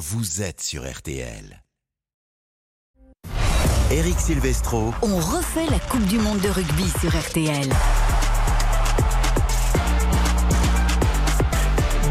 vous êtes sur RTL. Eric Silvestro. On refait la Coupe du Monde de rugby sur RTL.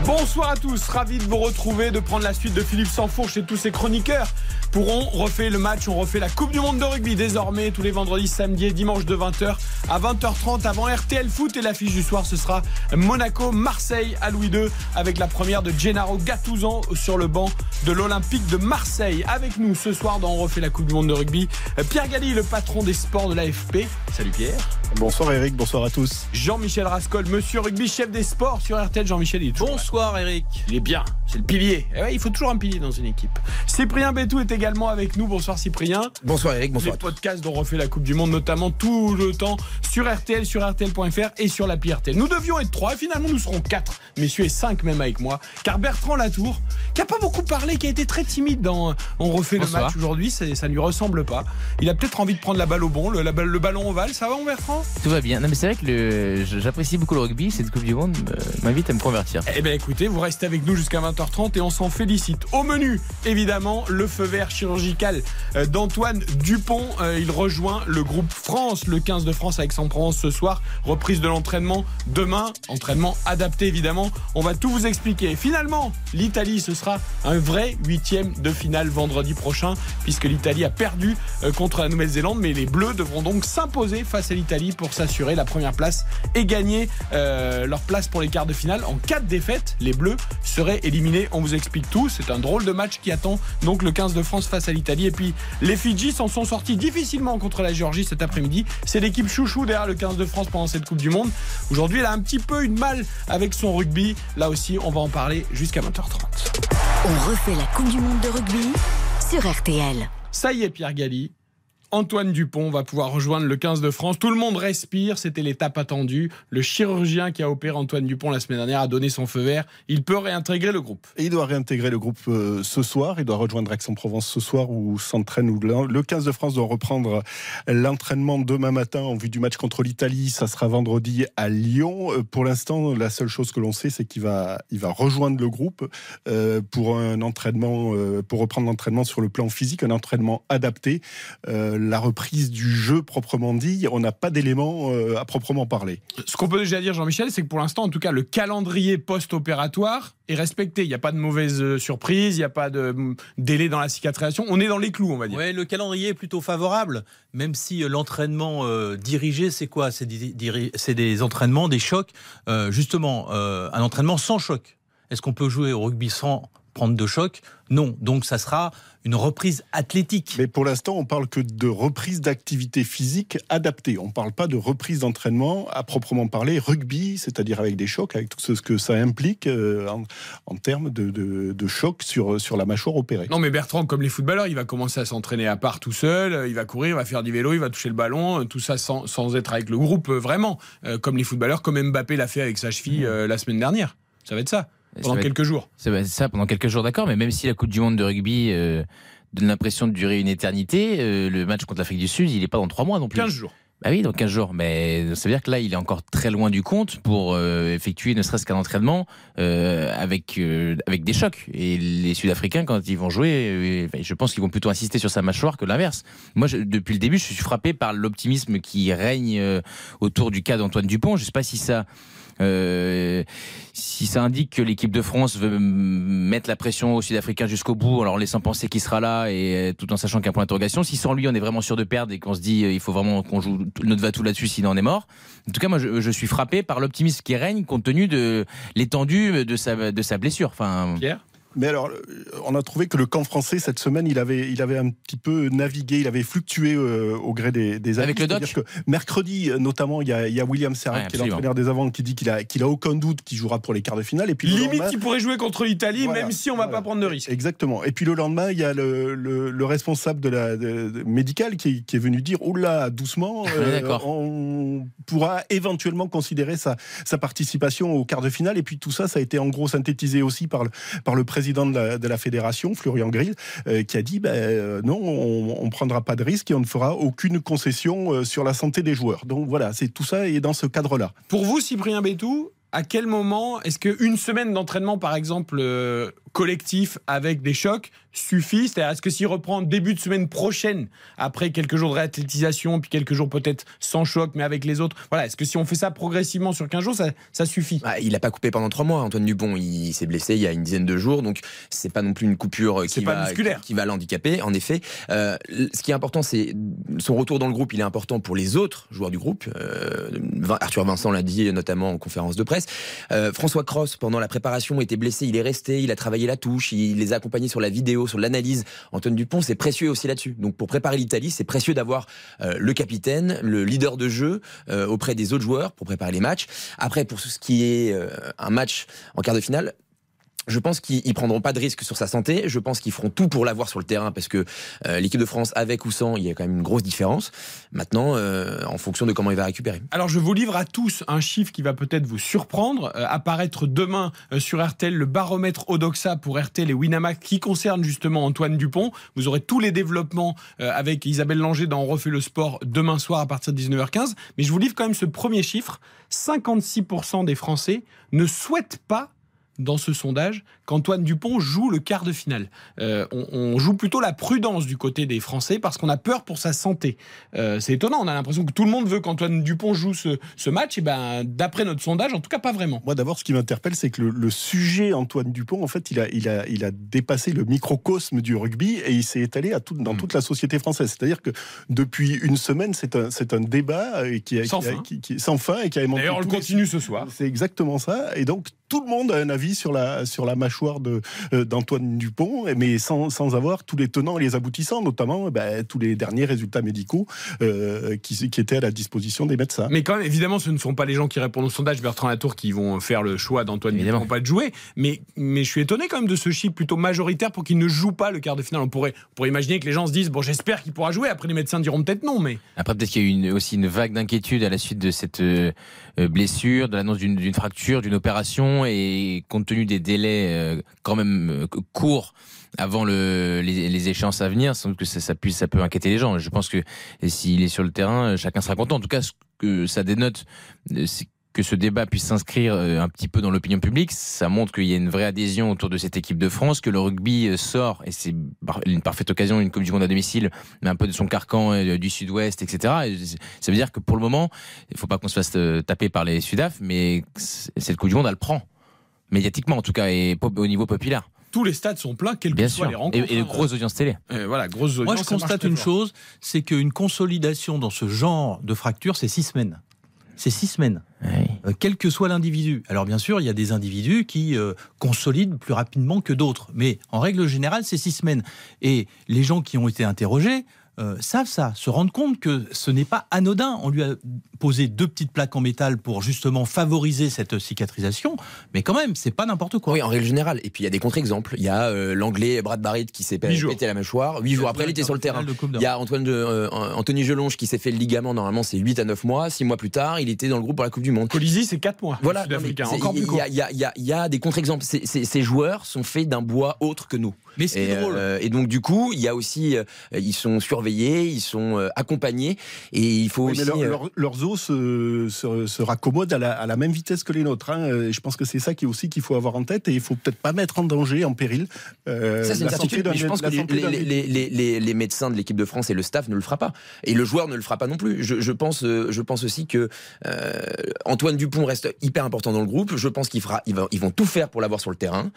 Bonsoir à tous, ravi de vous retrouver, de prendre la suite de Philippe Sansfourche et tous ses chroniqueurs pourront refaire le match. On refait la Coupe du Monde de rugby désormais tous les vendredis, samedis et dimanches de 20h à 20h30 avant RTL Foot et l'affiche du soir ce sera Monaco-Marseille à Louis II avec la première de Gennaro Gattuso sur le banc de l'Olympique de Marseille. Avec nous ce soir dans On refait la Coupe du Monde de rugby, Pierre Galli, le patron des sports de l'AFP. Salut Pierre. Bonsoir Eric, bonsoir à tous. Jean-Michel Rascol, monsieur rugby, chef des sports sur RTL. Jean-Michel, il est Bonsoir Eric. Il est bien, c'est le pilier. Et ouais, il faut toujours un pilier dans une équipe. Cyprien Bétou est également avec nous. Bonsoir Cyprien. Bonsoir Eric, bonsoir. Les podcasts dont on refait la Coupe du Monde, notamment tout le temps sur RTL, sur RTL.fr et sur l'appli RTL. Nous devions être trois, finalement nous serons quatre, messieurs, et cinq même avec moi. Car Bertrand Latour, qui a pas beaucoup parlé, qui a été très timide dans On refait le match aujourd'hui, ça ne lui ressemble pas. Il a peut-être envie de prendre la balle au bon, le, le ballon ovale. Ça va, mon Bertrand? Tout va bien. Non, mais c'est vrai que j'apprécie beaucoup le rugby. Cette Coupe du Monde euh, m'invite à me convertir. Eh bien, écoutez, vous restez avec nous jusqu'à 20h30 et on s'en félicite. Au menu, évidemment, le feu vert chirurgical euh, d'Antoine Dupont. Euh, il rejoint le groupe France, le 15 de France avec Aix-en-Provence ce soir. Reprise de l'entraînement demain. Entraînement adapté, évidemment. On va tout vous expliquer. Finalement, l'Italie, ce sera un vrai huitième de finale vendredi prochain, puisque l'Italie a perdu contre la Nouvelle-Zélande. Mais les Bleus devront donc s'imposer face à l'Italie pour s'assurer la première place et gagner leur place pour les quarts de finale. En cas de défaite, les Bleus seraient éliminés. On vous explique tout. C'est un drôle de match qui attend donc le 15 de France face à l'Italie. Et puis les Fidji s'en sont sortis difficilement contre la Géorgie cet après-midi. C'est l'équipe chouchou derrière le 15 de France pendant cette Coupe du Monde. Aujourd'hui, elle a un petit peu une mal avec son rugby. Là aussi, on va en parler jusqu'à 20h30. On refait la Coupe du Monde de rugby sur RTL. Ça y est, Pierre Galli, Antoine Dupont va pouvoir rejoindre le 15 de France. Tout le monde respire, c'était l'étape attendue. Le chirurgien qui a opéré Antoine Dupont la semaine dernière a donné son feu vert. Il peut réintégrer le groupe. Et il doit réintégrer le groupe euh, ce soir. Il doit rejoindre Aix-en-Provence ce soir où s'entraîne. le 15 de France doit reprendre l'entraînement demain matin en vue du match contre l'Italie. Ça sera vendredi à Lyon. Euh, pour l'instant, la seule chose que l'on sait, c'est qu'il va, il va rejoindre le groupe euh, pour un entraînement, pour reprendre l'entraînement sur le plan physique, un entraînement adapté la reprise du jeu proprement dit, on n'a pas d'éléments euh, à proprement parler. Ce qu'on peut déjà dire, Jean-Michel, c'est que pour l'instant, en tout cas, le calendrier post-opératoire est respecté. Il n'y a pas de mauvaise euh, surprise, il n'y a pas de mm, délai dans la cicatrisation. On est dans les clous, on va dire. Oui, le calendrier est plutôt favorable, même si euh, l'entraînement dirigé, c'est quoi? C'est des, des, entraînements, des chocs. justement, un entraînement sans choc. Est-ce qu'on peut jouer au rugby sans prendre de choc Non. Donc ça sera une reprise athlétique. Mais pour l'instant, on parle que de reprise d'activité physique adaptée. On ne parle pas de reprise d'entraînement à proprement parler rugby, c'est-à-dire avec des chocs, avec tout ce que ça implique euh, en, termes de, de, choc sur, sur la mâchoire opérée. Non, mais Bertrand, comme les footballeurs, il va commencer à s'entraîner à part tout seul, il va couire, il va faire du vélo, il va toucher le ballon, tout ça sans, sans être avec le groupe, euh, vraiment, euh, comme les footballeurs, comme Mbappé l'a fait avec sa cheville la semaine dernière. Ça va être ça. Pendant quelques jours. C'est ça, pendant quelques jours, d'accord. Mais même si la Coupe du Monde de rugby euh, donne l'impression de durer une éternité, euh, le match contre l'Afrique du Sud, il n'est pas dans trois mois non plus. 15 jours. Bah oui, dans 15 jours. Mais ça veut dire que là, il est encore très loin du compte pour euh, effectuer ne serait-ce qu'un entraînement avec, avec des chocs. Et les Sud-Africains, quand ils vont jouer, je pense qu'ils vont plutôt insister sur sa mâchoire que l'inverse. Moi, depuis le début, je suis frappé par l'optimisme qui règne autour du cas d'Antoine Dupont. Je ne sais pas si ça euh, si ça indique que l'équipe de France veut mettre la pression aux Sud-Africains jusqu'au bout, alors en laissant penser qu'il sera là et tout en sachant qu'un point d'interrogation, si sans lui on est vraiment sûr de perdre et qu'on se dit euh, il faut vraiment qu'on joue notre va tout là-dessus sinon on est mort. En tout cas, moi je, suis frappé par l'optimisme qui règne compte tenu de l'étendue de sa, de sa blessure. Enfin, Pierre? Mais alors, on a trouvé que le camp français, cette semaine, il avait, il avait un petit peu navigué, il avait fluctué euh, au gré des, des Avec le doc que Mercredi, notamment, il y a, il y a William Serrat, qui est l'entraîneur des avants, qui dit qu'il a, qu'il a aucun doute qu'il jouera pour les quarts de finale. Et puis, Limite, il pourrait jouer contre l'Italie, même si on ne va pas prendre de risque. Exactement. Et puis le lendemain, il y a le, le, responsable de la médical qui, qui, est venu dire Oh là, doucement, euh, on pourra éventuellement considérer sa, sa participation au quart de finale. Et puis tout ça, ça a été en gros synthétisé aussi par le, par le président président de la, fédération, Florian Grill, euh, qui a dit ben, euh, non, on ne prendra pas de risque et on ne fera aucune concession euh, sur la santé des joueurs. Donc voilà, c'est tout ça est dans ce cadre-là. Pour vous, Cyprien Bétou, à quel moment est-ce qu'une semaine d'entraînement, par exemple, collectif avec des chocs suffit C'est-à-dire, est-ce que s'il reprend début de semaine prochaine, après quelques jours de réathlétisation, puis quelques jours peut-être sans choc, mais avec les autres, voilà, est-ce que si on fait ça progressivement sur 15 jours, ça, ça suffit? Bah, Il n'a pas coupé pendant 3 mois, Antoine Dupont. Il s'est blessé il y a une dizaine de jours, donc c'est pas non plus une coupure qui va, qui, va l'handicaper, en effet. Euh, ce qui est important, c'est son retour dans le groupe, il est important pour les autres joueurs du groupe. Euh, Arthur Vincent l'a dit notamment en conférence de presse. Euh, François Cross, pendant la préparation, était blessé, il est resté, il a travaillé la touche, il les a accompagnés sur la vidéo, sur l'analyse. Antoine Dupont, c'est précieux aussi là-dessus. Donc pour préparer l'Italie, c'est précieux d'avoir euh, le capitaine, le leader de jeu euh, auprès des autres joueurs pour préparer les matchs. Après, pour ce qui est euh, un match en quart de finale, je pense qu'ils prendront pas de risque sur sa santé. Je pense qu'ils feront tout pour l'avoir sur le terrain parce que euh, l'équipe de France, avec ou sans, il y a quand même une grosse différence. Maintenant, euh, en fonction de comment il va récupérer. Alors, je vous livre à tous un chiffre qui va peut-être vous surprendre. Euh, apparaître demain sur RTL le baromètre Odoxa pour RTL et Winamax qui concerne justement Antoine Dupont. Vous aurez tous les développements avec Isabelle Langer dans On refait le sport demain soir à partir de 19h15. Mais je vous livre quand même ce premier chiffre. 56% des Français ne souhaitent pas dans ce sondage qu'Antoine Dupont joue le quart de finale. Euh, on, joue plutôt la prudence du côté des Français parce qu'on a peur pour sa santé. Euh, c'est étonnant, on a l'impression que tout le monde veut qu'Antoine Dupont joue ce, match. Et ben, d'après notre sondage, en tout cas pas vraiment. Moi, d'abord, ce qui m'interpelle, c'est que le, sujet Antoine Dupont, en fait, il a, il a, il a dépassé le microcosme du rugby et il s'est étalé à tout, dans hmm. toute la société française. C'est-à-dire que depuis une semaine, c'est un, c'est un débat qui, a, sans, fin. Qui, sans fin et qui a D'ailleurs, on le continue ce soir. C'est exactement ça. Et donc, tout le monde a un avis sur la, sur la mâchoire de, euh, d'Antoine Dupont, mais sans, sans, avoir tous les tenants et les aboutissants, notamment eh ben, tous les derniers résultats médicaux euh, qui, qui, étaient à la disposition des médecins. Mais quand même, évidemment, ce ne sont pas les gens qui répondent au sondage Bertrand Latour qui vont faire le choix d'Antoine Dupont pas de jouer. Mais, mais je suis étonné quand même de ce chiffre plutôt majoritaire pour qu'il ne joue pas le quart de finale. On pourrait, on pourrait imaginer que les gens se disent bon, j'espère qu'il pourra jouer. Après, les médecins diront peut-être non, mais après peut-être qu'il y a eu une, aussi une vague d'inquiétude à la suite de cette euh, blessure, de l'annonce d'une fracture, d'une opération et compte tenu des délais euh, quand même euh, courts avant le, les, échéances à venir, sans que ça, puisse, ça peut inquiéter les gens. Je pense que s'il est sur le terrain, chacun sera content. En tout cas, ce que ça dénote, euh, c'est que ce débat puisse s'inscrire un petit peu dans l'opinion publique, ça montre qu'il y a une vraie adhésion autour de cette équipe de France, que le rugby sort, et c'est une parfaite occasion, une Coupe du Monde à domicile, mais un peu de son carcan du Sud-Ouest, etc. ça veut dire que pour le moment, il ne faut pas qu'on se fasse taper par les Sudaf, mais cette Coupe du Monde, elle prend médiatiquement en tout cas, et au niveau populaire tous les stades sont pleins, quelles que soient les rencontres. Et, et de grosses audiences télé. voilà, grosses Moi, je constate une chose, c'est qu'une consolidation dans ce genre de fracture, c'est six semaines. C'est six semaines. Euh, quel que soit l'individu. Alors bien sûr, il y a des individus qui euh, consolident plus rapidement que d'autres, mais en règle générale, c'est six semaines. Et les gens qui ont été interrogés euh, savent ça, se rendent compte que ce n'est pas anodin. On lui a posé deux petites plaques en métal pour justement favoriser cette cicatrisation, mais quand même, c'est pas n'importe quoi. Oui, en règle générale. Et puis il y a des contre-exemples. Il y a euh, l'anglais Brad Barrett qui s'est pété la mâchoire. Huit jours après, il était sur le terrain. Il y a Antoine de, euh, Anthony Gelonge qui s'est fait le ligament. Normalement, c'est 8 à 9 mois. Six mois plus tard, il était dans le groupe pour la Coupe du Monde. Colisi, c'est 4 mois. Voilà. Il y, a des contre-exemples. Ces joueurs sont faits d'un bois autre que nous. Mais c'est drôle. et donc du coup, il y a aussi, ils sont surveillés ils sont euh, accompagnés et il faut aussi. Euh, leurs os se, se, raccommodent à la, même vitesse que les nôtres. Hein. Je pense que c'est ça qui aussi qu'il faut avoir en tête et il faut peut-être pas mettre en danger, en péril. Euh, ça, c'est une certitude. je pense que les, médecins de l'équipe de France et le staff ne le fera pas. Et le joueur ne le fera pas non plus. Je, pense, je pense aussi que Antoine Dupont reste hyper important dans le groupe. Je pense qu'ils ils vont tout faire pour l'avoir sur le terrain,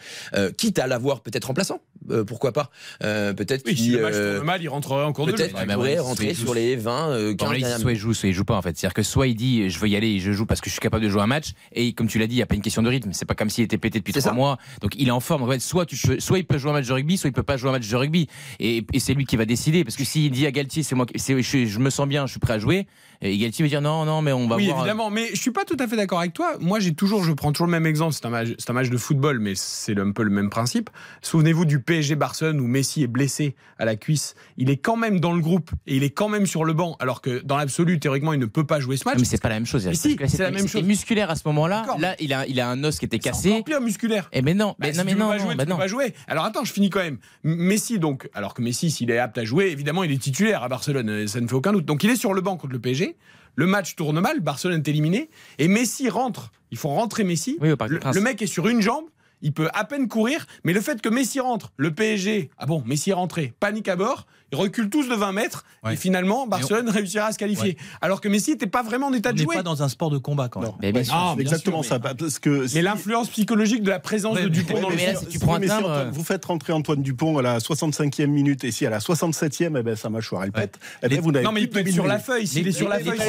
quitte à l'avoir peut-être remplaçant. Pourquoi pas Peut-être oui, si le match tourne mal, il rentrerait en cours de peut-être qu'il pourrait rentrer sur les 20, 15 euh, Soit il joue, soit il joue pas en fait. C'est-à-dire que soit il dit je veux y aller et je joue parce que je suis capable de jouer un match. Et comme tu l'as dit, il n'y a pas une question de rythme. C'est pas comme s'il était pété depuis trois mois. Donc il est en forme. En fait, soit, tu, soit il peut jouer un match de rugby, soit il peut pas jouer un match de rugby. Et, c'est lui qui va décider. Parce que s'il dit à Galtier, c'est moi, je, je me sens bien, je suis prêt à jouer. Et Galtier va dire non, non, mais on va oui, voir. Euh, évidemment, mais je suis pas tout à fait d'accord avec toi. Moi, j'ai toujours, je prends toujours le même exemple. C'est un match, c'est un match de football, mais c'est un peu le même principe. Souvenez-vous du PSG Barcelone où Messi est blessé à la cuisse. Il est quand même dans le groupe et il est quand même sur le banc, alors que dans l'absolu, théoriquement, il ne peut pas jouer ce match. Mais c'est pas la même chose. si, c'est la même chose. musculaire à ce moment-là. Là, il a, il a un os qui était cassé. Pire musculaire. Et eh, mais non, mais bah, non, mais non, pas jouer, bah Pas jouer. Alors attends, je finis quand même. Messi, donc, alors que Messi, s'il est apte à jouer, évidemment, il est titulaire à Barcelone, ça ne fait aucun doute. Donc il est sur le banc contre le PSG. Le match tourne mal, Barcelone est éliminé, et Messi rentre. Il faut rentrer Messi. le, mec est sur une jambe, il peut à peine courir, mais le fait que Messi rentre, le PSG, ah bon, Messi est rentré, panique à bord, ils reculent tous de 20 mètres et finalement Barcelone réussira à se qualifier. Alors que Messi n'était pas vraiment en état de jouer. On n'est pas dans un sport de combat quand même. Mais ah, exactement ça. Parce que mais l'influence psychologique de la présence de Dupont dans le mais tu prends un Vous faites rentrer Antoine Dupont à la 65e minute et si à la 67e, eh ben, sa mâchoire elle pète. Eh ben, vous non mais il peut être sur la feuille. S'il est sur la feuille,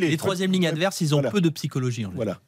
les troisième lignes adverses, ils ont peu de psychologie. Voilà.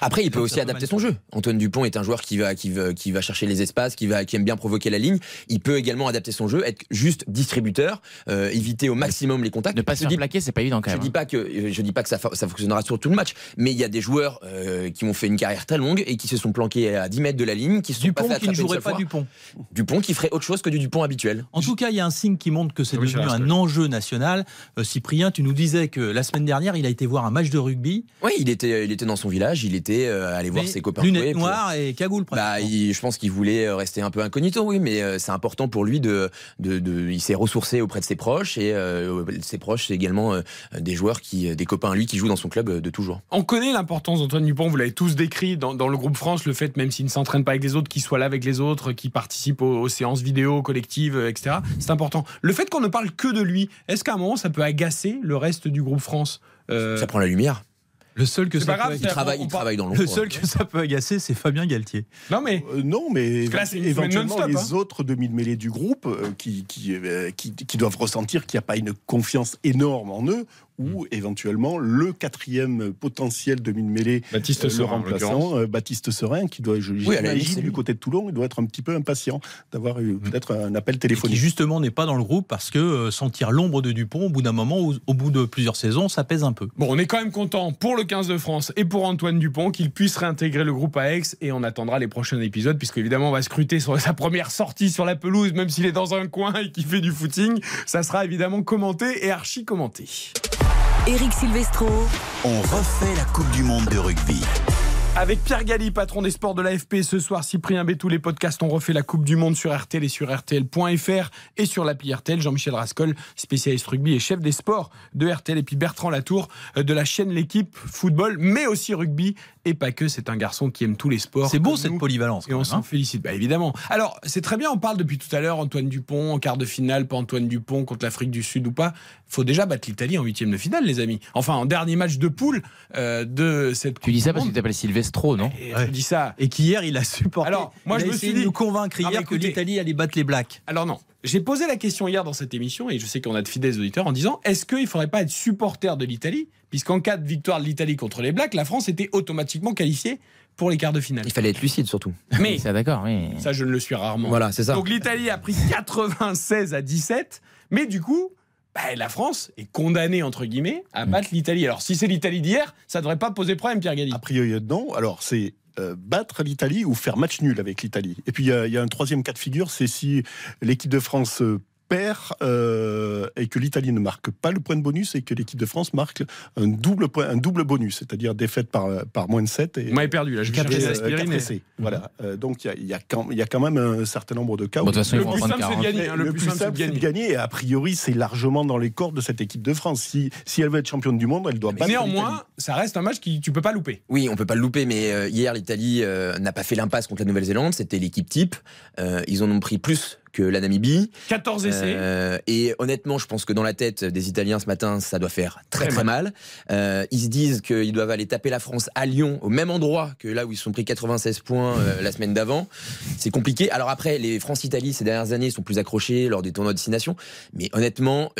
Après, il peut aussi adapter son jeu. Antoine Dupont est un joueur qui va, qui va, qui va chercher les espaces, qui, va, qui aime bien provoquer la ligne. Il peut également adapter son jeu, être juste distributeur, euh, éviter au maximum les contacts. Ne pas se faire plaquer, c'est pas évident quand même. Je dis hein. pas que, je dis pas que ça, ça fonctionnera sur tout le match, mais il y a des joueurs euh, qui ont fait une carrière très longue et qui se sont planqués à 10 mètres de la ligne, qui se Dupont sont qui ne jouerait pas Dupont. Dupont qui ferait autre chose que du Dupont habituel. En tout cas, il y a un signe qui montre que c'est devenu un enjeu national. Euh, Cyprien, tu nous disais que la semaine dernière, il a été voir un match de rugby. Oui, il était, il était dans son village, il était allé voir ses copains. Lunettes noires et cagoule. Bah, je pense qu'il voulait euh, rester un peu incognito, oui, mais euh, c'est important pour lui de, de, il s'est ressourcé auprès de ses proches et euh, ses proches, c'est également des joueurs qui, des copains lui qui jouent dans son club de toujours. On connaît l'importance d'Antoine Dupont, vous l'avez tous décrit dans, le groupe France, le fait même s'il ne s'entraîne pas avec les autres, qu'il soit là avec les autres, qu'il participe aux, séances vidéo collectives, etc. C'est important. Le fait qu'on ne parle que de lui, est-ce qu'à un moment ça peut agacer le reste du groupe France Ça prend la lumière. Le seul que ça peut... il, travaille, il travaille dans Le seul que ça peut agacer, c'est Fabien Galtier. Non mais euh, non mais éventuellement les hein. autres demi-mêlés du groupe euh, qui, qui, euh, qui, qui, doivent ressentir qu'il n'y a pas une confiance énorme en eux ou éventuellement le quatrième potentiel demi-mêlée Baptiste euh, Serein, remplaçant, euh, Baptiste Serein, qui doit, je, oui, du côté de Toulon, il doit être un petit peu impatient d'avoir eu mm. peut-être un appel téléphonique. qui justement n'est pas dans le groupe parce que euh, sentir l'ombre de Dupont, au bout d'un moment, au, bout de plusieurs saisons, ça pèse un peu. Bon, on est quand même content pour le 15 de France et pour Antoine Dupont qu'il puisse réintégrer le groupe à Aix et on attendra les prochains épisodes puisque évidemment on va scruter sur sa première sortie sur la pelouse, même s'il est dans un coin et qu'il fait du footing, ça sera évidemment commenté et archi commenté. Eric Silvestro. On refait la Coupe du Monde de rugby. Avec Pierre Galli, patron des sports de l'AFP, ce soir, Cyprien B, tous les podcasts ont refait la Coupe du Monde sur RTL et sur RTL.fr et sur l'appli RTL. Jean-Michel Rascol, spécialiste rugby et chef des sports de RTL. Et puis Bertrand Latour euh, de la chaîne L'équipe football, mais aussi rugby et pas que. C'est un garçon qui aime tous les sports. C'est beau cette polyvalence. Et on s'en hein. félicite, bah, évidemment. Alors, c'est très bien, on parle depuis tout à l'heure Antoine Dupont en quart de finale, pas Antoine Dupont contre l'Afrique du Sud ou pas. Il faut déjà battre l'Italie en huitième de finale, les amis. Enfin, en dernier match de poule euh, de cette Tu dis ça parce que tu t'appelles Silvestro, non et Je dis ça. Et qu'hier, il a supporté. Alors, moi, je me suis dit. nous convaincre hier que l'Italie allait battre les Blacks. Alors, non. J'ai posé la question hier dans cette émission, et je sais qu'on a de fidèles auditeurs, en disant est-ce qu'il ne faudrait pas être supporter de l'Italie? Puisqu'en cas de victoire de l'Italie contre les Blacks, la France était automatiquement qualifiée pour les quarts de finale. Il fallait être lucide surtout. Mais ça d'accord, oui. Ça je ne le suis rarement. Voilà, c'est ça. Donc l'Italie a pris 96 à 17, mais du coup, bah, la France est condamnée entre guillemets à battre l'Italie. Alors si c'est l'Italie d'hier, ça ne devrait pas poser problème, Pierre Galli. A priori non. Alors c'est euh, battre l'Italie ou faire match nul avec l'Italie. Et puis il y, a un troisième cas de figure, c'est si l'équipe de France euh, perd euh, et que l'Italie ne marque pas le point de bonus et que l'équipe de France marque un double, point, un double bonus, c'est-à-dire défaite par, par moins de 7. Et, Vous m'avez perdu là, je vais Voilà. Euh, donc il y, a, quand même un certain nombre de cas. Bon, le, plus simple, c'est de gagner, hein, le, plus simple, c'est de gagner. Et a priori, c'est largement dans les cordes de cette équipe de France. Si, si elle veut être championne du monde, elle doit pas. Néanmoins, ça reste un match que tu peux pas louper. Oui, on peut pas le louper, mais euh, hier, l'Italie n'a pas fait l'impasse contre la Nouvelle-Zélande. C'était l'équipe type. ils en ont pris plus que la Namibie. 14 essais. Euh, et honnêtement, je pense que dans la tête des Italiens ce matin, ça doit faire très très, mal. Euh, ils se disent qu'ils doivent aller taper la France à Lyon, au même endroit que là où ils se sont pris 96 points euh, la semaine d'avant. C'est compliqué. Alors après, les France-Italie ces dernières années sont plus accrochés lors des tournois de destination. Mais honnêtement,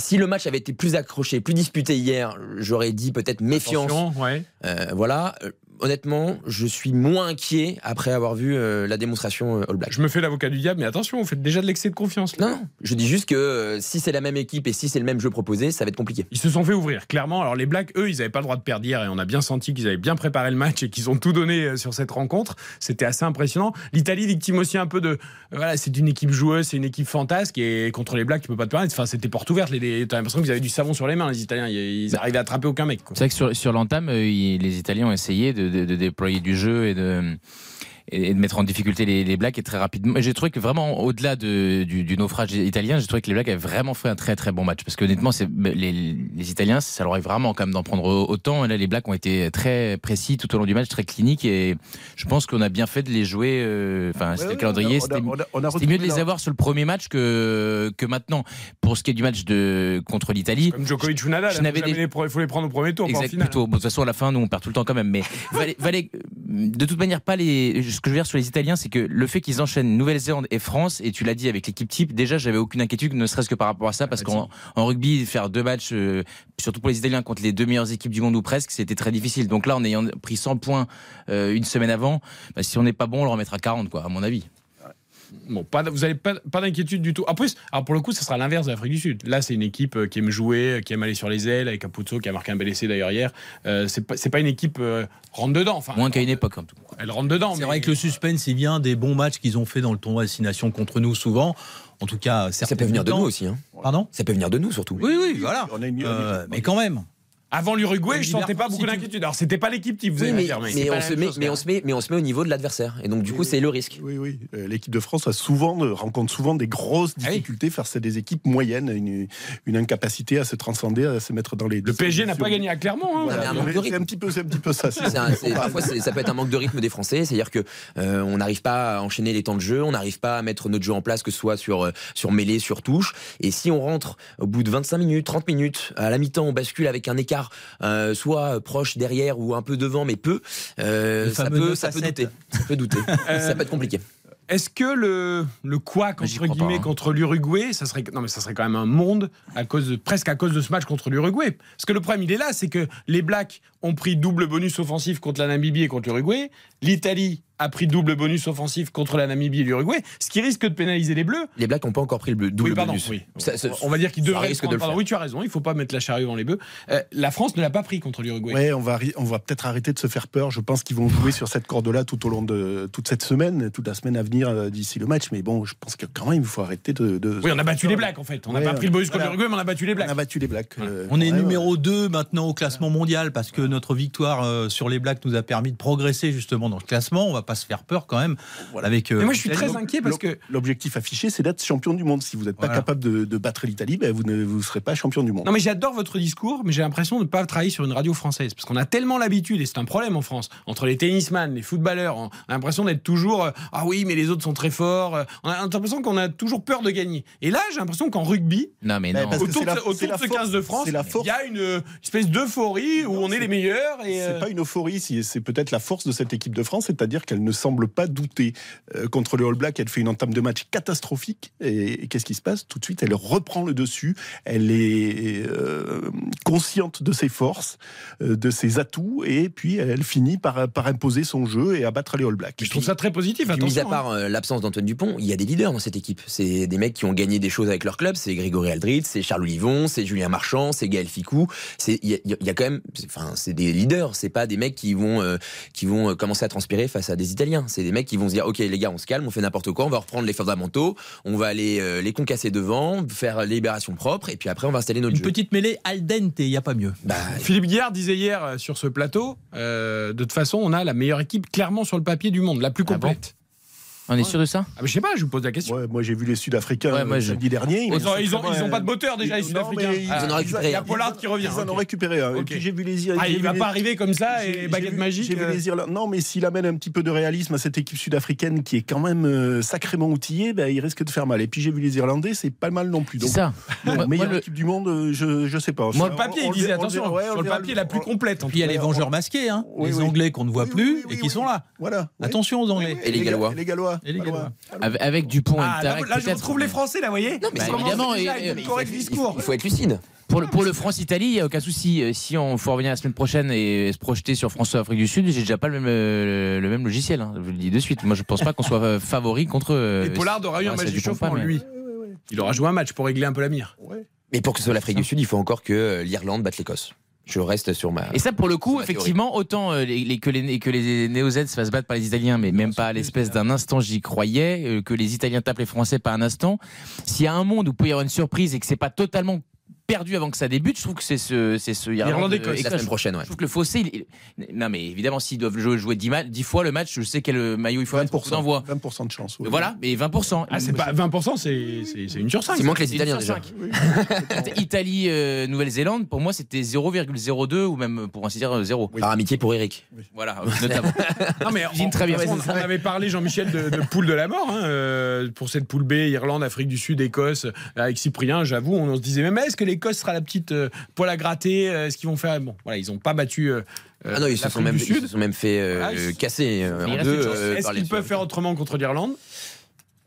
si le match avait été plus accroché, plus disputé hier, j'aurais dit peut-être méfiance. Ouais. voilà honnêtement, je suis moins inquiet après avoir vu euh, la démonstration euh, All Black. Je me fais l'avocat du diable, mais attention, vous faites déjà de l'excès de confiance. Non, je dis juste que euh, si c'est la même équipe et si c'est le même jeu proposé, ça va être compliqué. Ils se sont fait ouvrir, clairement. Alors les Blacks, eux, ils n'avaient pas le droit de perdre hier et on a bien senti qu'ils avaient bien préparé le match et qu'ils ont tout donné sur cette rencontre. C'était assez impressionnant. L'Italie victime aussi un peu de. Voilà, c'est une équipe joueuse, c'est une équipe fantasque et contre les Blacks, tu peux pas te permettre. Enfin, c'était porte ouverte. Les, T'as l'impression qu'ils avaient du savon sur les mains, les Italiens. Ils, arrivaient à attraper aucun mec. C'est vrai que sur, sur l'entame, les Italiens ont essayé de, de déployer du jeu et de et de mettre en difficulté les, les Blacks et très rapidement. J'ai trouvé que vraiment, au-delà du, du, naufrage italien, j'ai trouvé que les Blacks avaient vraiment fait un très très bon match. Parce que honnêtement, les, les, Italiens, ça leur arrive vraiment quand même d'en prendre autant. Et là, les Blacks ont été très précis tout au long du match, très cliniques. Et je pense qu'on a bien fait de les jouer. Euh, enfin, c'était le calendrier. C'était mieux de les avoir sur le premier match que, que maintenant. Pour ce qui est du match de, contre l'Italie. Comme Djokovic ou Nadal, il faut les prendre au premier tour. Exact, plutôt. de toute façon, à la fin, nous, on perd tout le temps quand même. Mais valait, de toute manière, pas les. Ce que je veux dire sur les Italiens, c'est que le fait qu'ils enchaînent Nouvelle-Zélande et France, et tu l'as dit avec l'équipe type, déjà, j'avais aucune inquiétude, ne serait-ce que par rapport à ça, parce ah, qu'en rugby, faire deux matchs, euh, surtout pour les Italiens, contre les deux meilleures équipes du monde ou presque, c'était très difficile. Donc là, en ayant pris 100 points euh, une semaine avant, bah, si on n'est pas bon, on leur remettra 40, quoi, à mon avis. Bon, pas, vous n'avez pas, pas d'inquiétude du tout. En plus, alors pour le coup, ça sera l'inverse de l'Afrique du Sud. Là, c'est une équipe euh, qui aime jouer, qui aime aller sur les ailes, avec Capuzzo qui a marqué un bel essai d'ailleurs hier. Euh, c'est pas, pas une équipe euh, rentre dedans. Enfin, Moins qu'à une époque, en tout Elle rentre dedans. C'est vrai que le suspense, il vient des bons matchs qu'ils ont fait dans le tournoi Destination contre nous souvent. En tout cas, ça peut venir de nous aussi. Hein. Pardon? Ça peut venir de nous surtout. Oui, oui, voilà. mais quand même. Avant l'Uruguay, je sentais pas beaucoup d'inquiétude. Alors c'était pas l'équipe type, vous mais, mais, on se met, mais, on se met, mais on se met au niveau de l'adversaire. Et donc du coup, c'est le risque. Oui, oui. Euh, l'équipe de France a souvent euh, rencontre souvent des grosses ah difficultés face à des équipes moyennes, une, une, incapacité à se transcender, à se mettre dans les. Le PSG n'a pas gagné à Clermont. Hein. c'est un petit peu, c'est un petit peu ça. parfois, ça peut être un manque de rythme des Français, c'est-à-dire que euh, on n'arrive pas à enchaîner les temps de jeu, on n'arrive pas à mettre notre jeu en place, que ce soit sur sur mêlée, sur touche. Et si on rentre au bout de 25 minutes, 30 minutes, à la mi-temps, on bascule avec un écart soit proche derrière ou un peu devant, mais peu, euh, ça, peut, ça, peut douter. ça peut douter. ça peut être compliqué. Est-ce que le, le quoi entre guillemets hein. contre l'Uruguay, ça serait non mais ça serait quand même un monde à cause presque à cause de ce match contre l'Uruguay. Parce que le problème il est là, c'est que les Blacks ont pris double bonus offensif contre la Namibie et contre l'Uruguay. L'Italie a pris double bonus offensif contre la Namibie et l'Uruguay, ce qui risque de pénaliser les Bleus. Les Blacks n'ont pas encore pris le double oui, pardon, bonus. Oui. on va dire qu'ils devraient risque de le faire. Oui, tu as raison, il ne faut pas mettre la charrue dans les bœufs. Euh, la France ne l'a pas pris contre l'Uruguay. Ouais, on va, on va peut-être arrêter de se faire peur. Je pense qu'ils vont jouer sur cette corde-là tout au long de toute cette semaine, toute la semaine à venir euh, d'ici le match. Mais bon, je pense que quand même, il faut arrêter de. Oui, on a battu les Blacks en fait. On n'a pas pris le bonus contre l'Uruguay, mais on a battu les Blacks. On a battu les Blacks. Euh, on est numéro 2 maintenant au classement mondial parce que notre victoire sur les Blacks nous a permis de progresser justement dans le classement. On va pas se faire peur quand même. Avec moi, je suis très inquiet parce que l'objectif affiché, c'est d'être champion du monde. Si vous n'êtes pas capable de, battre l'Italie, ben, vous ne vous serez pas champion du monde. Non, mais j'adore votre discours, mais j'ai l'impression de ne pas travailler sur une radio française parce qu'on a tellement l'habitude et c'est un problème en France entre les tennisman, les footballeurs. On a l'impression d'être toujours euh, ah oui, mais les autres sont très forts. Euh, on a l'impression qu'on a toujours peur de gagner. Et là, j'ai l'impression qu'en rugby, non mais non. autour, de, ce 15 de France, il y a une espèce d'euphorie où on est, les meilleurs. Et c'est euh, pas une euphorie, c'est peut-être la force de cette équipe de France, c'est-à-dire qu'elle ne semble pas douter contre le All Black, elle fait une entame de match catastrophique. Et, qu'est-ce qui se passe? Tout de suite, elle reprend le dessus. Elle est euh, consciente de ses forces, euh, de ses atouts, et puis elle finit par, par imposer son jeu et abattre les All Blacks. Je trouve ça très positif. Attention, mis à part hein. euh, l'absence d'Antoine Dupont, il y a des leaders dans cette équipe. C'est des mecs qui ont gagné des choses avec leur club. C'est Grégory Aldrit, c'est Charles Olivon, c'est Julien Marchand, c'est Gaël Ficou. Il y, y, a quand même, enfin, c'est des leaders. C'est pas des mecs qui vont qui vont commencer à transpirer face à des Italiens. C'est des mecs qui vont se dire, ok les gars, on se calme, on fait n'importe quoi, on va reprendre les fondamentaux, on va aller euh, les concasser devant, faire libération propre, et puis après on va installer notre Une petite mêlée al dente, il n'y a pas mieux. Bah, Philippe Guillard disait hier euh, sur ce plateau, euh, de toute façon, on a la meilleure équipe clairement sur le papier du monde, la plus ah complète. On est sûr de ça ah, Je sais pas, je vous pose la question. moi j'ai vu les Sud-Africains ouais, moi, dernier. Ils, ont, ils, ont, pas de moteur déjà, les Sud-Africains. Ils, en ont récupéré. Il y a Pollard qui revient. Ils en ont récupéré un. Et puis j'ai vu les Ah, il va pas arriver comme ça et baguette magique. J'ai vu les Irlandais. Non, mais s'il amène un petit peu de réalisme à cette équipe sud-africaine qui est quand même euh, sacrément outillée, ben, il risque de faire mal. Et puis j'ai vu les Irlandais, c'est pas mal non plus. C'est ça. Meilleure équipe du monde, euh, je je sais pas. Moi le papier, il disait attention. Sur le papier, la plus complète. Puis il y a les vengeurs masqués, hein. les Anglais qu'on ne voit plus et qui sont là. Voilà. Attention aux Anglais. Et les Gallois. Les Gallois. Avec Dupont ah, là, je retrouve les Français, là, vous voyez Non, mais bah, évidemment, il, correct discours. Il faut être lucide. Pour le, pour le France-Italie, il n'y a aucun souci. Euh, si on faut revenir la semaine prochaine et se projeter sur France-Afrique du Sud, j'ai déjà pas le même, euh, le même logiciel. Hein, je vous le dis de suite. Moi, je pense pas qu'on soit euh, favori contre. Et Pollard aura eu un match chauffement, lui. Il aura joué un match pour régler un peu la mire. Mais pour que ce soit l'Afrique du Sud, il faut encore que l'Irlande batte l'Écosse je reste sur ma. Et ça, pour le coup, effectivement, autant euh, les, que les, que les Néo-Z se fassent battre par les Italiens, mais même pas à l'espèce d'un instant, j'y croyais, euh, que les Italiens tapent les Français pas un instant. S'il y a un monde où il peut y avoir une surprise et que c'est pas totalement perdu avant que ça débute. Je trouve que c'est ce, c'est ce Irlande-Écosse la semaine prochaine. Ouais. Je trouve que le fossé, non mais évidemment, s'ils doivent jouer, jouer 10, 10, fois le match, je sais quel maillot il faut 20%, d'envoi. 20% de chance. Oui. Voilà, mais 20%. Ah, c'est pas 20%, c'est une sur 5. C'est moins que les Italiens déjà. Italie, euh, Nouvelle-Zélande, pour moi, c'était 0,02 ou même pour ainsi dire 0. Par amitié pour Eric. Voilà, notamment. non mais on, très bien. On, avait parlé Jean-Michel de, de, poule de la mort hein, euh, pour cette poule B, Irlande, Afrique du Sud, Écosse, avec Cyprien. J'avoue, on, se disait même est-ce que l'Écosse sera la petite euh, poêle à gratter Est-ce qu'ils vont faire bon Voilà, ils n'ont pas battu. Euh, ah non, ils se, sont même, ils se sont même fait euh, ah, casser en deux. Est-ce qu'ils peuvent faire autrement contre l'Irlande?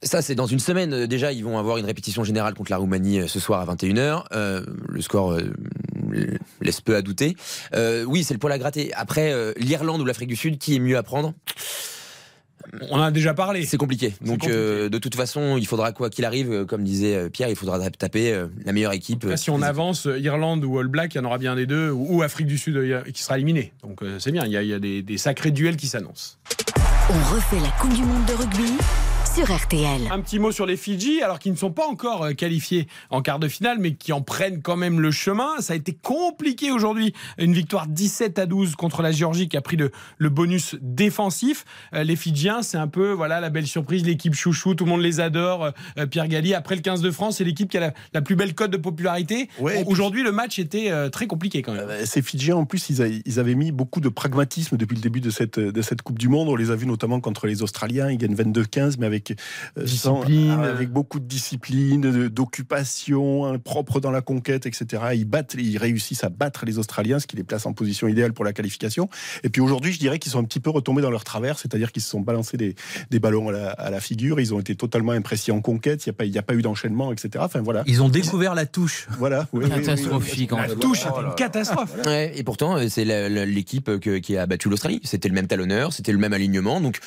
Ça, c'est dans une semaine. Déjà, ils vont avoir une répétition générale contre la Roumanie ce soir à 21h. le score laisse peu à douter. oui, c'est le poil à gratter. Après, l'Irlande ou l'Afrique du Sud, qui est mieux à prendre? On en a déjà parlé. C'est compliqué. Donc, euh, de toute façon, il faudra quoi qu'il arrive, euh, comme disait euh, Pierre, il faudra taper la meilleure équipe. si on avance, Irlande ou All Black, il y en aura bien des deux, ou, Afrique du Sud qui sera éliminé. Donc, c'est bien. Il y a, des, des sacrés duels qui s'annoncent. On refait la Coupe du Monde de rugby RTL. Un petit mot sur les Fidji, alors qu'ils ne sont pas encore euh, qualifiés en quart de finale, mais qui en prennent quand même le chemin. Ça a été compliqué aujourd'hui. Une victoire 17 à 12 contre la Géorgie qui a pris le, le bonus défensif. Euh, les Fidjiens, c'est un peu voilà la belle surprise, l'équipe chouchou, tout le monde les adore. Euh, Pierre Galli, après le 15 de France, c'est l'équipe qui a la, plus belle cote de popularité. aujourd'hui, le match était très compliqué quand même. Ces Fidjiens, en plus, ils, ils, avaient mis beaucoup de pragmatisme depuis le début de cette, de cette Coupe du Monde. On les a vus notamment contre les Australiens. Ils gagnent 22-15, mais avec euh, discipline. avec beaucoup de discipline, d'occupation, hein, propre dans la conquête, etc. Ils battent, ils réussissent à battre les Australiens, ce qui les place en position idéale pour la qualification. Et puis aujourd'hui, je dirais qu'ils sont un petit peu retombés dans leur travers, c'est-à-dire qu'ils se sont balancés des, des ballons à la, figure. Ils ont été totalement imprécis en conquête. Il n'y a pas, il y a pas eu d'enchaînement, etc. Enfin voilà. Ils ont découvert la touche. Voilà. Catastrophique. la touche, c'était une catastrophe. et pourtant, c'est l'équipe qui a battu l'Australie. C'était le même talonneur, c'était le même alignement. Donc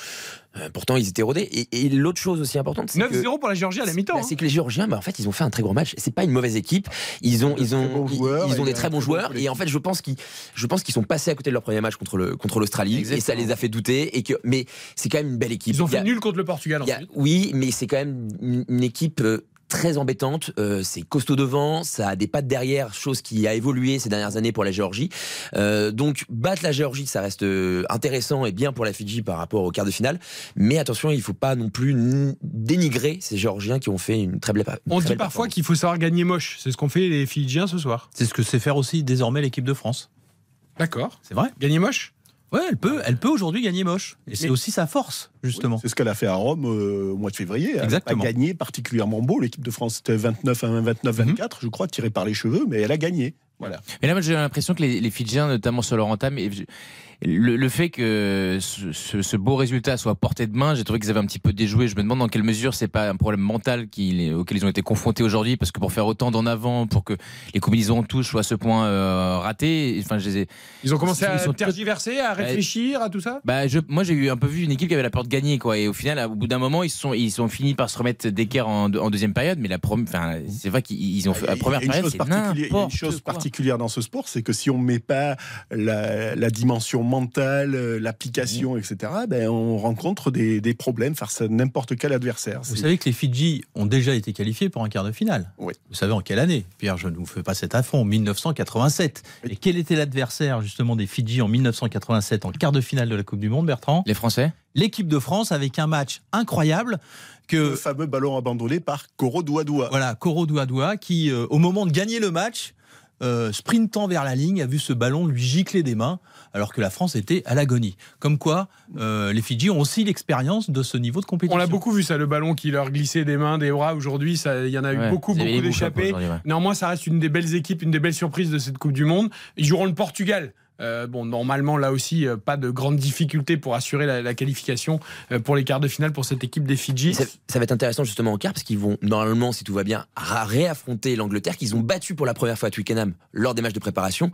euh, pourtant, ils étaient rodés. Et, l'autre chose aussi importante, c'est 9-0 pour la Géorgie à la mi-temps. Bah, c'est que les Géorgiens, bah, en fait, ils ont fait un très gros match. C'est pas une mauvaise équipe. Ils ont, ils ont, ils, ont des très bons joueurs. Et en fait, je pense qu'ils, je pense qu'ils sont passés à côté de leur premier match contre le, contre l'Australie. Et ça les a fait douter. Et que, mais c'est quand même une belle équipe. Ils ont fait nul contre le Portugal. oui, mais c'est quand même une équipe euh, très embêtante. Euh, c'est costaud devant, ça a des pattes derrière, chose qui a évolué ces dernières années pour la Géorgie. Euh, donc battre la Géorgie, ça reste euh, intéressant et bien pour la Fidji par rapport au quart de finale. Mais attention, il ne faut pas non plus dénigrer ces Géorgiens qui ont fait une très belle. On dit parfois qu'il faut savoir gagner moche. C'est ce qu'ont fait les Fidjiens ce soir. C'est ce que sait faire aussi désormais l'équipe de France. D'accord. C'est vrai. Gagner moche? Ouais, elle peut, elle peut aujourd'hui gagner moche. Et c'est aussi sa force, justement. c'est ce qu'elle a fait à Rome euh, au mois de février. Elle Exactement. a gagné particulièrement beau. L'équipe de France était 29 à 29, 24, je crois, tirée par les cheveux, mais elle a gagné. Voilà. Mais là, moi, j'ai l'impression que les, les Fidjiens, notamment sur leur entame, le, fait que ce, beau résultat soit porté de main, j'ai trouvé qu'ils avaient un petit peu déjoué. Je me demande dans quelle mesure c'est pas un problème mental auquel ils ont été confrontés aujourd'hui, parce que pour faire autant d'en avant, pour que les combinaisons en touche soient à ce point euh, ratées, enfin, je ils ont commencé à tergiverser, à réfléchir à tout ça? Bah, je, moi, j'ai eu un peu vu une équipe qui avait la peur de gagner, quoi. Et au final, au bout d'un moment, ils sont, ils sont finis par se remettre d'équerre en, en, deuxième période, mais la première, enfin, c'est vrai qu'ils ont fait la première période. Il y a une chose particulière dans ce sport, c'est que si on met pas la, la dimension mentale, euh, l'application, etc., ben, on rencontre des, problèmes face à n'importe quel adversaire. Vous savez que les Fidji ont déjà été qualifiés pour un quart de finale. Oui. Vous savez en quelle année? Pierre, je ne vous fais pas cet affront, 1987. Et quel était l'adversaire justement des Fidji en 1987 en quart de finale de la Coupe du Monde, Bertrand? Les Français? L'équipe de France avec un match incroyable que le fameux ballon abandonné par Koro Douadoua. Voilà, Koro Douadoua qui, euh, au moment de gagner le match, euh, sprintant vers la ligne, a vu ce ballon lui gicler des mains, alors que la France était à l'agonie. Comme quoi, euh, les Fidji ont aussi l'expérience de ce niveau de compétition. On l'a beaucoup vu ça, le ballon qui leur glissait des mains, des bras. Aujourd'hui, il y en a eu beaucoup, beaucoup d'échappées. Néanmoins, ça reste une des belles équipes, une des belles surprises de cette Coupe du Monde. Ils joueront le Portugal. Euh, bon, normalement, là aussi, euh, pas de grandes difficultés pour assurer la, qualification euh, pour les quarts de finale pour cette équipe des Fidji. Ça, va être intéressant justement en quart parce qu'ils vont normalement, si tout va bien, réaffronter l'Angleterre qu'ils ont battu pour la première fois à Twickenham lors des matchs de préparation.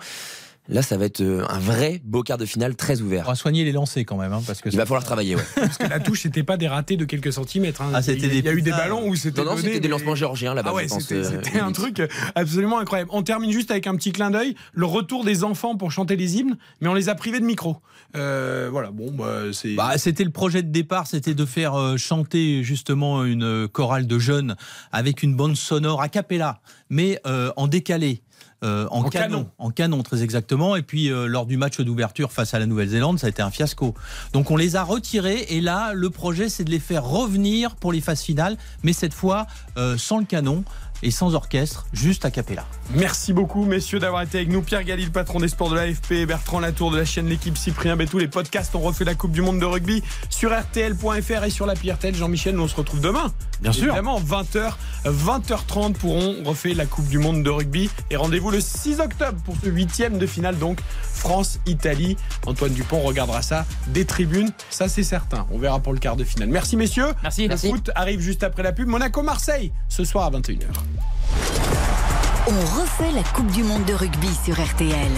Là, ça va être euh, un vrai beau quart de finale très ouvert. On va soigner les lancers quand même. Hein, parce que Il va falloir travailler. Ouais. parce que la touche, c'était pas des ratés de quelques centimètres. Hein. Ah, il, y, y a eu des ballons où c'était. Non, non, c'était des lancements géorgiens là-bas. Ah c'était un truc absolument incroyable. On termine juste avec un petit clin d'œil le retour des enfants pour chanter les hymnes, mais on les a privés de micro. Euh, voilà, bon, bah, c'est. Bah, c'était le projet de départ, c'était de faire euh, chanter justement une chorale de jeunes avec une bande sonore a cappella, mais en décalé. En, canon, En canon, très exactement. Et puis, lors du match d'ouverture face à la Nouvelle-Zélande, ça a été un fiasco. Donc, on les a retirés. Et là, le projet, c'est de les faire revenir pour les phases finales, mais cette fois sans le canon et sans orchestre, juste a cappella. Merci beaucoup, messieurs, d'avoir été avec nous. Pierre Galil, patron des sports de l'AFP, Bertrand Latour de la chaîne L'équipe, Cyprien Bétou. Les podcasts ont refait la Coupe du Monde de rugby sur RTL.fr et sur la RTL. Jean-Michel, nous on se retrouve demain. Bien sûr. Évidemment, 20h, 20h30 pourront refaire la Coupe du Monde de rugby. Et rendez-vous le 6 octobre pour ce huitième de finale, donc France-Italie. Antoine Dupont regardera ça des tribunes, ça c'est certain. On verra pour le quart de finale. Merci, messieurs. Merci. Le foot arrive juste après la pub. Monaco-Marseille, ce soir à 21h. On refait la Coupe du Monde de rugby sur RTL.